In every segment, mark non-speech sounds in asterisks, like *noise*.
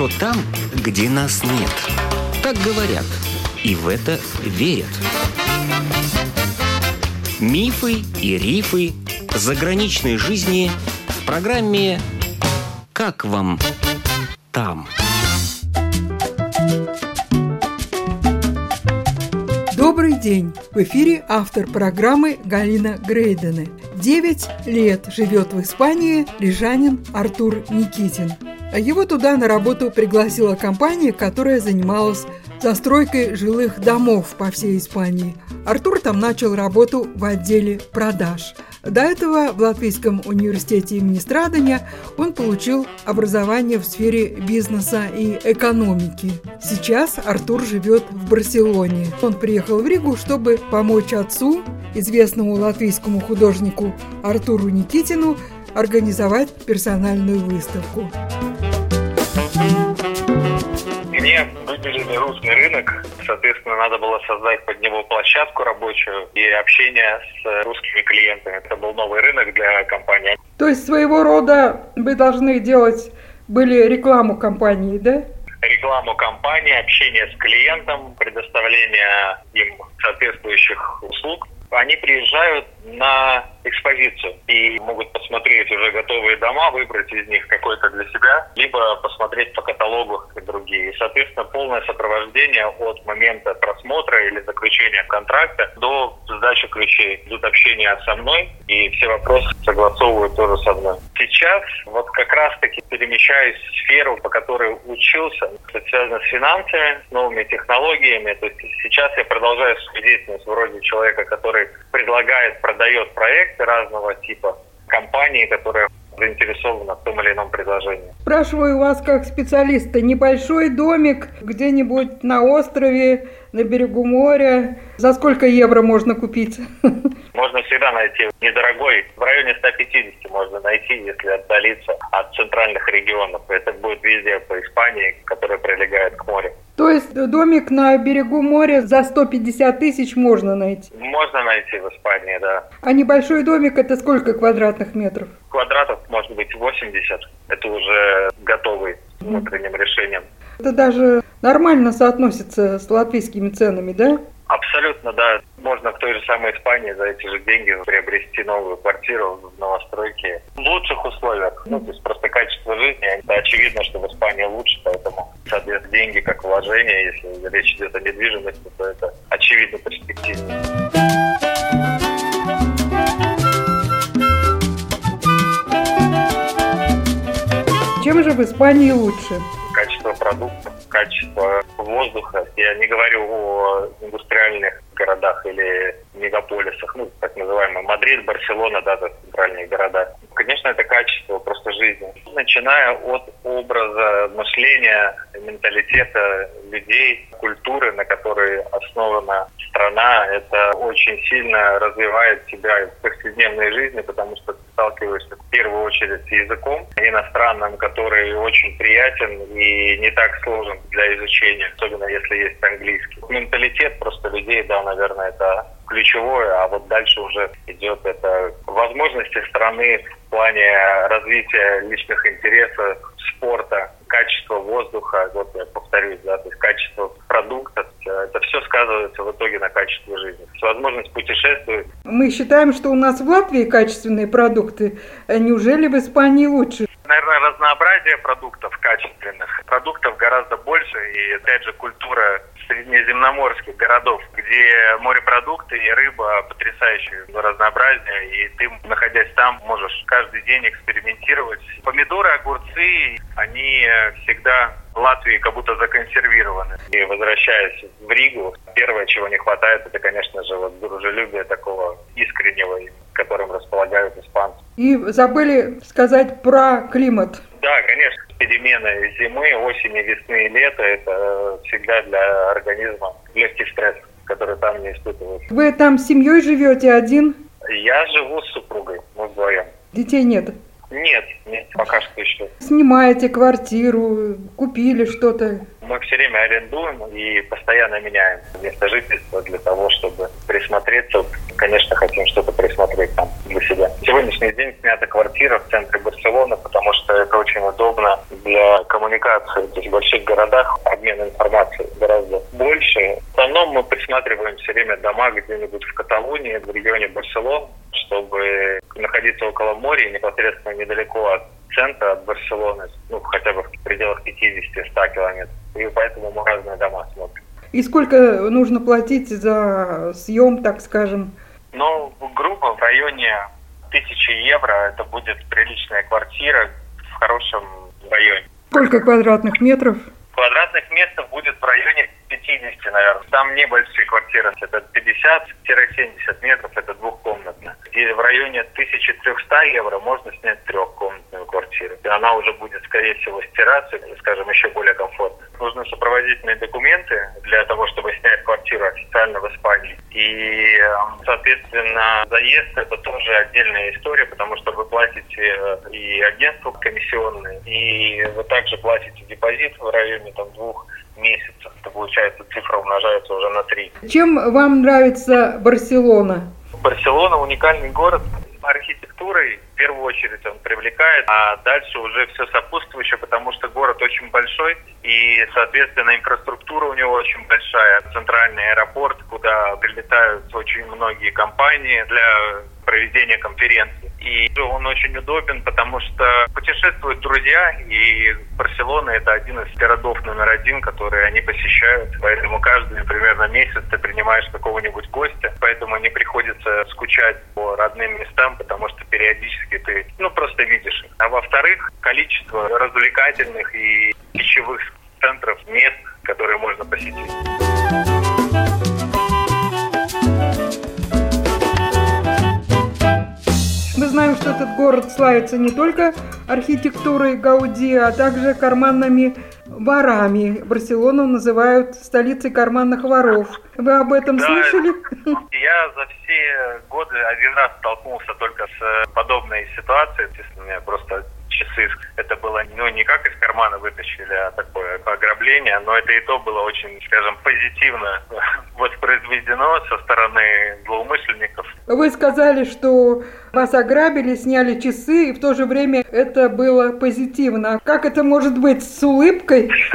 хорошо там, где нас нет. Так говорят, и в это верят. Мифы и рифы заграничной жизни в программе «Как вам там?». Добрый день! В эфире автор программы Галина Грейдены. Девять лет живет в Испании рижанин Артур Никитин. Его туда на работу пригласила компания, которая занималась застройкой жилых домов по всей Испании. Артур там начал работу в отделе продаж. До этого в Латвийском университете имени Страдания он получил образование в сфере бизнеса и экономики. Сейчас Артур живет в Барселоне. Он приехал в Ригу, чтобы помочь отцу, известному латвийскому художнику Артуру Никитину, организовать персональную выставку. Мне выделили русский рынок, соответственно, надо было создать под него площадку рабочую и общение с русскими клиентами. Это был новый рынок для компании. То есть своего рода вы должны делать были рекламу компании, да? Рекламу компании, общение с клиентом, предоставление им соответствующих услуг. Они приезжают на экспозицию и могут посмотреть уже готовые дома, выбрать из них какой-то для себя, либо посмотреть по каталогу другие. И, соответственно, полное сопровождение от момента просмотра или заключения контракта до сдачи ключей. Идут общения со мной, и все вопросы согласовывают тоже со мной. Сейчас вот как раз-таки перемещаюсь в сферу, по которой учился. Это связано с финансами, с новыми технологиями. То есть сейчас я продолжаю свою деятельность вроде человека, который предлагает продает проекты разного типа, компании, которые заинтересованы в том или ином предложении. Спрашиваю вас как специалиста, небольшой домик где-нибудь на острове, на берегу моря, за сколько евро можно купить? *laughs* Можно всегда найти недорогой, в районе 150 можно найти, если отдалиться от центральных регионов. Это будет везде по Испании, которая прилегает к морю. То есть домик на берегу моря за 150 тысяч можно найти? Можно найти в Испании, да. А небольшой домик это сколько квадратных метров? Квадратов может быть 80. Это уже готовый внутренним решением. Это даже нормально соотносится с латвийскими ценами, да? Абсолютно, да. Можно в той же самой Испании за эти же деньги приобрести новую квартиру в новостройке в лучших условиях. Ну, то есть просто качество жизни. Это очевидно, что в Испании лучше, поэтому, соответственно, деньги как вложение, если речь идет о недвижимости, то это очевидно перспективнее. Чем же в Испании лучше? Качество продуктов, качество воздуха. Я не говорю о индустриальных городах или мегаполисах, ну, так называемый Мадрид, Барселона, да, центральные города. Конечно, это качество просто жизни. Начиная от образа мышления, менталитета людей, культуры, на которой основана страна, это очень сильно развивает тебя в повседневной жизни, потому что ты сталкиваешься в первую очередь языком иностранным, который очень приятен и не так сложен для изучения, особенно если есть английский. Менталитет просто людей, да, наверное, это ключевое, а вот дальше уже идет это возможности страны в плане развития личных интересов, спорта, качество воздуха, вот я повторюсь, да, то есть качество продуктов, это все сказывается в итоге на качестве жизни. Возможность путешествовать. Мы считаем, что у нас в Латвии качественные продукты. А неужели в Испании лучше? Наверное, разнообразие продуктов качественных. Продуктов гораздо больше, и опять же культура среднеземноморских городов, где морепродукты и рыба потрясающие разнообразие, и ты, находясь там, можешь каждый день экспериментировать. Помидоры, огурцы, они всегда в Латвии как будто законсервированы. И возвращаясь в Ригу, первое, чего не хватает, это, конечно же, вот дружелюбие такого искреннего, которым располагают испанцы. И забыли сказать про климат. Да, конечно перемены зимы, осени, весны и лета – это всегда для организма легкий стресс, который там не испытывают. Вы там с семьей живете один? Я живу с супругой, мы вдвоем. Детей нет? Нет, нет, пока что еще. Снимаете квартиру, купили что-то? Мы все время арендуем и постоянно меняем место жительства для того, чтобы присмотреться конечно, хотим что-то присмотреть там для себя. Сегодняшний день снята квартира в центре Барселоны, потому что это очень удобно для коммуникации. То есть в больших городах обмен информацией гораздо больше. В основном мы присматриваем все время дома где-нибудь в Каталонии, в регионе Барселоны, чтобы находиться около моря непосредственно недалеко от центра, от Барселоны, ну, хотя бы в пределах 50-100 километров. И поэтому мы разные дома смотрим. И сколько нужно платить за съем, так скажем? Ну, грубо в районе тысячи евро это будет приличная квартира в хорошем районе. Сколько квадратных метров? Квадратных метров будет в районе 50, наверное. Там небольшие квартиры, это 50-70 метров, это двухкомнатная. И в районе 1300 евро можно снять трехкомнатную квартиру. И она уже будет, скорее всего, стираться, скажем, еще более комфортно. Нужны сопроводительные документы для того, чтобы снять квартиру официально в Испании. И, эм, соответственно, заезд это тоже отдельная история, потому что вы платите э, и агентству комиссионные, и вы также платите депозит в районе там двух месяцев. Это получается цифра умножается уже на три. Чем вам нравится Барселона? Барселона уникальный город архитектурой в первую очередь он привлекает, а дальше уже все сопутствующее, потому что город очень большой и, соответственно, инфраструктура у него очень большая. Центральный аэропорт, куда прилетают очень многие компании для проведения конференций. И он очень удобен, потому что путешествуют друзья, и Барселона это один из городов номер один, которые они посещают. Поэтому каждый примерно месяц ты принимаешь какого-нибудь гостя, поэтому не приходится скучать по родным местам, потому что периодически ты ну просто видишь их. А во-вторых, количество развлекательных и пищевых центров, мест, которые можно посетить. Этот город славится не только архитектурой Гауди, а также карманными ворами. Барселону называют столицей карманных воров. Вы об этом да, слышали? Я за все годы один раз столкнулся только с подобной ситуацией. Естественно, у меня просто часы. Это было ну, не как из кармана вытащили, а такое ограбление, но это и то было очень, скажем, позитивно воспроизведено со стороны злоумышленников. Вы сказали, что вас ограбили, сняли часы, и в то же время это было позитивно. Как это может быть с улыбкой? *laughs*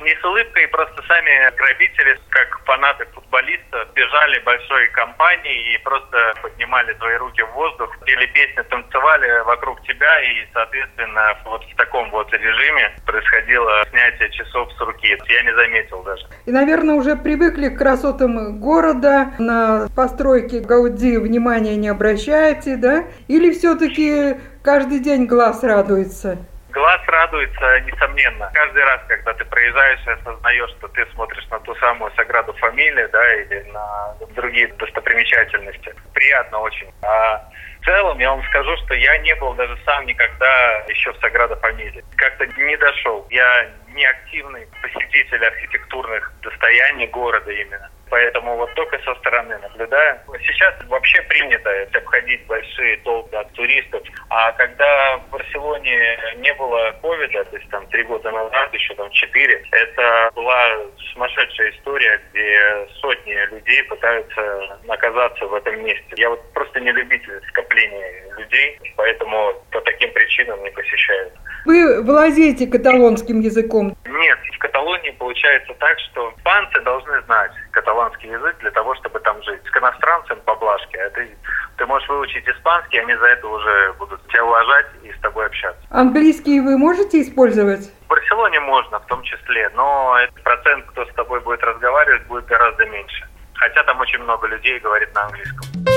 Не с улыбкой, просто сами грабители, как фанаты футболиста, бежали большой компанией и просто поднимали твои руки в воздух, пели песни, танцевали вокруг тебя, и, соответственно, вот в таком вот режиме происходило снятие часов с руки. Я не заметил даже. И, наверное, уже привыкли к красотам города, на постройки Гауди внимания не обращаете, да? Или все-таки каждый день глаз радуется? Глаз радуется, несомненно. Каждый раз, когда ты проезжаешь и осознаешь, что ты смотришь на ту самую Саграду Фамилию, да, или на другие достопримечательности. Приятно очень. А в целом я вам скажу, что я не был даже сам никогда еще в Саграда Фамилии. Как-то не дошел. Я не активный посетитель архитектурных достояний города именно. Поэтому вот только со стороны наблюдаю. Сейчас вообще принято обходить большие толпы от туристов. А когда в Барселоне не было ковида, то есть там три года назад, еще там четыре, это была сумасшедшая история, где сотни людей пытаются оказаться в этом месте. Я вот просто не любитель скопления людей, поэтому по таким причинам не посещаю. Вы владеете каталонским языком? Нет, в Каталонии получается так, что испанцы должны знать каталонский язык для того, чтобы там жить. К иностранцам поблажки, а ты, ты можешь выучить испанский, они за это уже будут тебя уважать и с тобой общаться. Английский вы можете использовать? В Барселоне можно, в том числе, но этот процент, кто с тобой будет разговаривать, будет гораздо меньше. Хотя там очень много людей говорит на английском.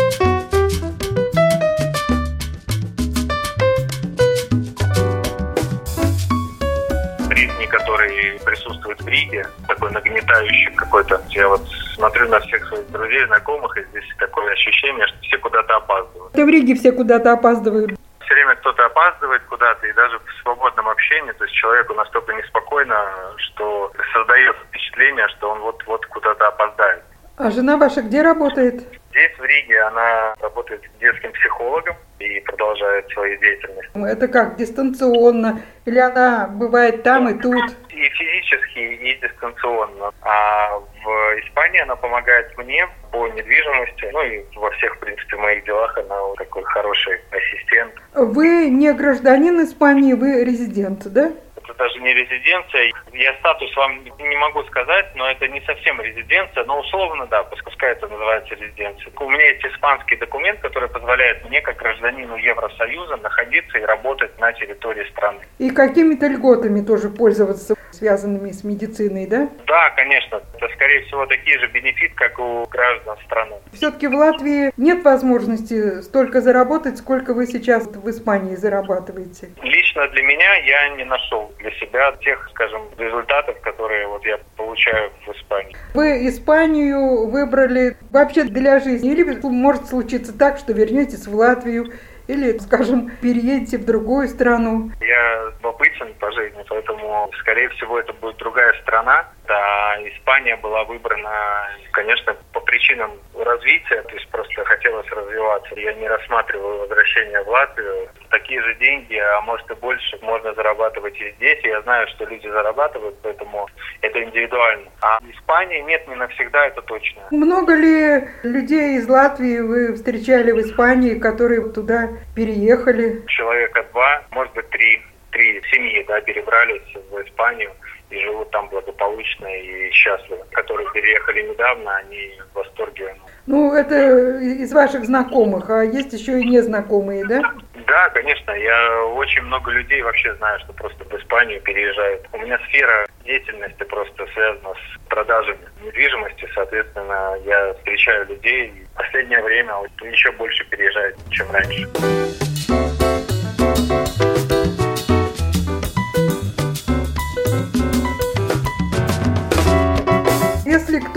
Который присутствует в Риге, такой нагнетающий какой-то. Я вот смотрю на всех своих друзей, знакомых, и здесь такое ощущение, что все куда-то опаздывают. Это в Риге все куда-то опаздывают. Все время кто-то опаздывает куда-то, и даже в свободном общении, то есть человеку настолько неспокойно, что создает впечатление, что он вот-вот куда-то опоздает. А жена ваша где работает? Здесь, в Риге, она работает детским психологом и продолжает свою деятельность. Это как, дистанционно? Или она бывает там и тут? И физически, и дистанционно. А в Испании она помогает мне по недвижимости, ну и во всех, в принципе, моих делах она такой хороший ассистент. Вы не гражданин Испании, вы резидент, да? Это даже не резиденция. Я статус вам не могу сказать, но это не совсем резиденция, но условно, да, пускай это называется резиденцией. У меня есть испанский документ, который позволяет мне, как гражданину Евросоюза, находиться и работать на территории страны. И какими-то льготами тоже пользоваться, связанными с медициной, да? Да, конечно. Это, скорее всего, такие же бенефиты, как у граждан страны. Все-таки в Латвии нет возможности столько заработать, сколько вы сейчас в Испании зарабатываете. Лично для меня я не нашел для себя тех, скажем, результатов, которые вот я получаю в Испании. Вы Испанию выбрали вообще для жизни? Или может случиться так, что вернетесь в Латвию или, скажем, переедете в другую страну? Я любопытен по жизни, поэтому, скорее всего, это будет другая страна. Да, Испания была выбрана, конечно, по причинам развития, то есть просто хотелось развиваться. Я не рассматриваю возвращение в Латвию. Такие же деньги, а может и больше, можно зарабатывать и здесь. Я знаю, что люди зарабатывают, поэтому это индивидуально. А в Испании нет, не навсегда, это точно. Много ли людей из Латвии вы встречали в Испании, которые туда переехали? Человека два, может быть, три три семьи да, перебрались в Испанию и живут там благополучно и счастливо. Которые переехали недавно, они в восторге. Ну, это из ваших знакомых, а есть еще и незнакомые, да? Да, конечно. Я очень много людей вообще знаю, что просто в Испанию переезжают. У меня сфера деятельности просто связана с продажами недвижимости. Соответственно, я встречаю людей. В последнее время еще больше переезжают, чем раньше.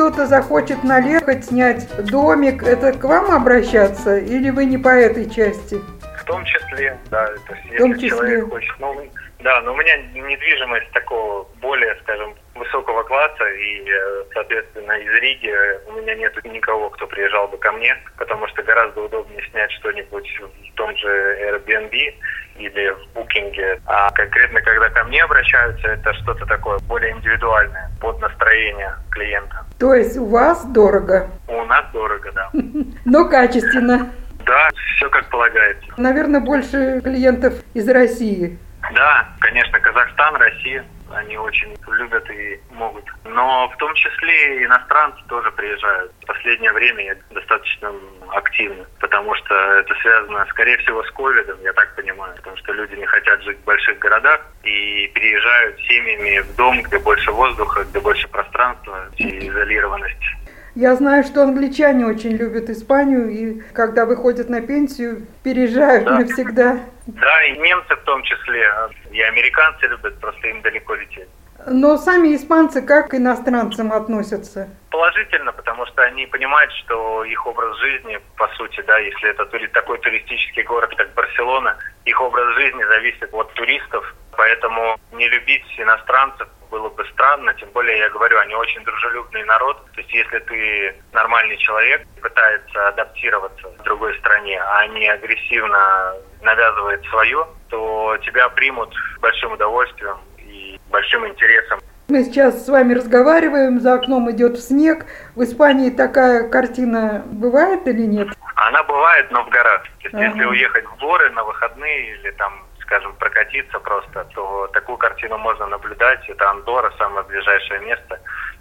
Кто-то захочет налегать, снять домик, это к вам обращаться или вы не по этой части? В том числе, да. То есть, в том числе. человек хочет, ну, да, но у меня недвижимость такого более, скажем, высокого класса, и, э, соответственно, из Риги у меня нет никого, кто приезжал бы ко мне, потому что гораздо удобнее снять что-нибудь в том же Airbnb или в букинге. А конкретно, когда ко мне обращаются, это что-то такое более индивидуальное, под настроение клиента. То есть у вас дорого? У нас дорого, да. *laughs* Но качественно. Да, все как полагается. Наверное, больше клиентов из России. Да, конечно, Казахстан, Россия, они очень любят и могут. Но в том числе иностранцы тоже приезжают. В последнее время я достаточно активно, потому что это связано, скорее всего, с ковидом, я так понимаю, потому что люди не хотят жить в больших городах и переезжают семьями в дом, где больше воздуха, где больше пространства и изолированности. Я знаю, что англичане очень любят Испанию, и когда выходят на пенсию, переезжают да. навсегда. Да, и немцы в том числе, и американцы любят, просто им далеко лететь. Но сами испанцы как к иностранцам относятся? Положительно, потому что они понимают, что их образ жизни, по сути, да, если это такой туристический город, как Барселона, их образ жизни зависит от туристов, поэтому не любить иностранцев было бы странно, тем более, я говорю, они очень дружелюбный народ. То есть, если ты нормальный человек, пытается адаптироваться в другой стране, а не агрессивно навязывает свое, то тебя примут с большим удовольствием и большим интересом. Мы сейчас с вами разговариваем, за окном идет снег. В Испании такая картина бывает или нет? Она бывает, но в горах. То есть, ага. Если уехать в горы на выходные или там скажем, прокатиться просто, то такую картину можно наблюдать. Это Андора, самое ближайшее место.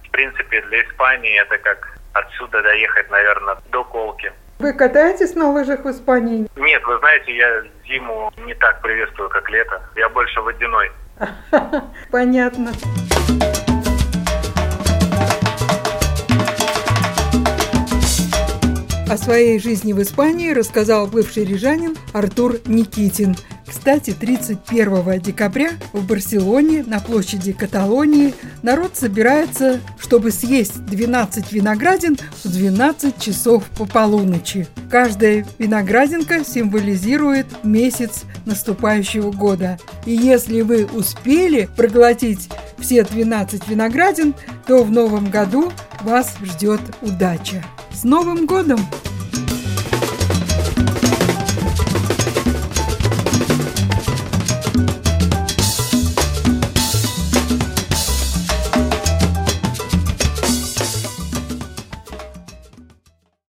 В принципе, для Испании это как отсюда доехать, наверное, до Колки. Вы катаетесь на лыжах в Испании? Нет, вы знаете, я зиму не так приветствую, как лето. Я больше водяной. *laughs* Понятно. О своей жизни в Испании рассказал бывший рижанин Артур Никитин. Кстати, 31 декабря в Барселоне на площади Каталонии народ собирается, чтобы съесть 12 виноградин в 12 часов по полуночи. Каждая виноградинка символизирует месяц наступающего года. И если вы успели проглотить все 12 виноградин, то в новом году вас ждет удача. С Новым годом!